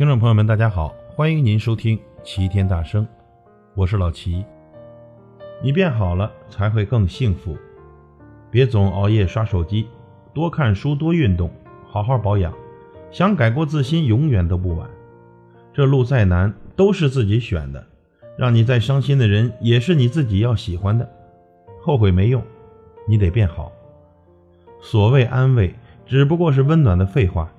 听众朋友们，大家好，欢迎您收听齐天大圣，我是老齐。你变好了才会更幸福，别总熬夜刷手机，多看书，多运动，好好保养。想改过自新，永远都不晚。这路再难，都是自己选的。让你再伤心的人，也是你自己要喜欢的。后悔没用，你得变好。所谓安慰，只不过是温暖的废话。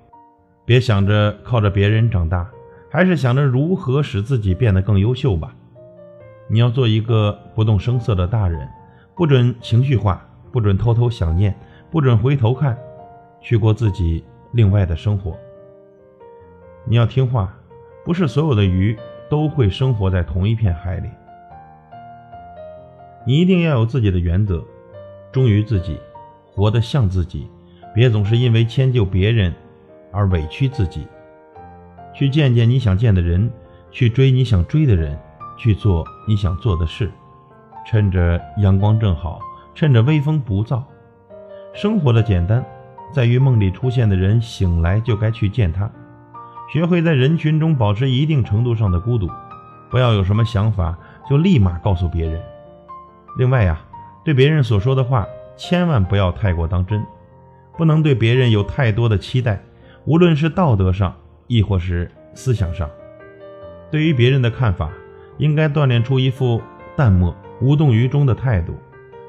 别想着靠着别人长大，还是想着如何使自己变得更优秀吧。你要做一个不动声色的大人，不准情绪化，不准偷偷想念，不准回头看，去过自己另外的生活。你要听话，不是所有的鱼都会生活在同一片海里。你一定要有自己的原则，忠于自己，活得像自己，别总是因为迁就别人。而委屈自己，去见见你想见的人，去追你想追的人，去做你想做的事。趁着阳光正好，趁着微风不燥。生活的简单，在于梦里出现的人醒来就该去见他。学会在人群中保持一定程度上的孤独，不要有什么想法就立马告诉别人。另外呀，对别人所说的话，千万不要太过当真，不能对别人有太多的期待。无论是道德上，亦或是思想上，对于别人的看法，应该锻炼出一副淡漠、无动于衷的态度，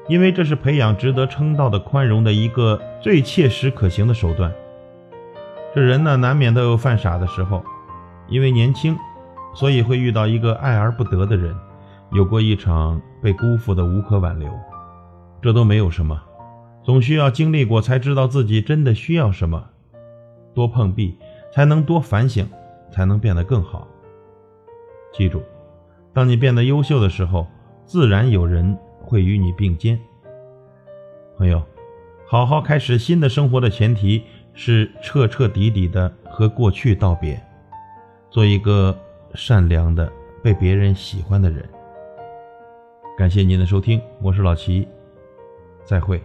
因为这是培养值得称道的宽容的一个最切实可行的手段。这人呢，难免都有犯傻的时候，因为年轻，所以会遇到一个爱而不得的人，有过一场被辜负的无可挽留，这都没有什么，总需要经历过才知道自己真的需要什么。多碰壁，才能多反省，才能变得更好。记住，当你变得优秀的时候，自然有人会与你并肩。朋友，好好开始新的生活的前提是彻彻底底的和过去道别，做一个善良的、被别人喜欢的人。感谢您的收听，我是老齐，再会。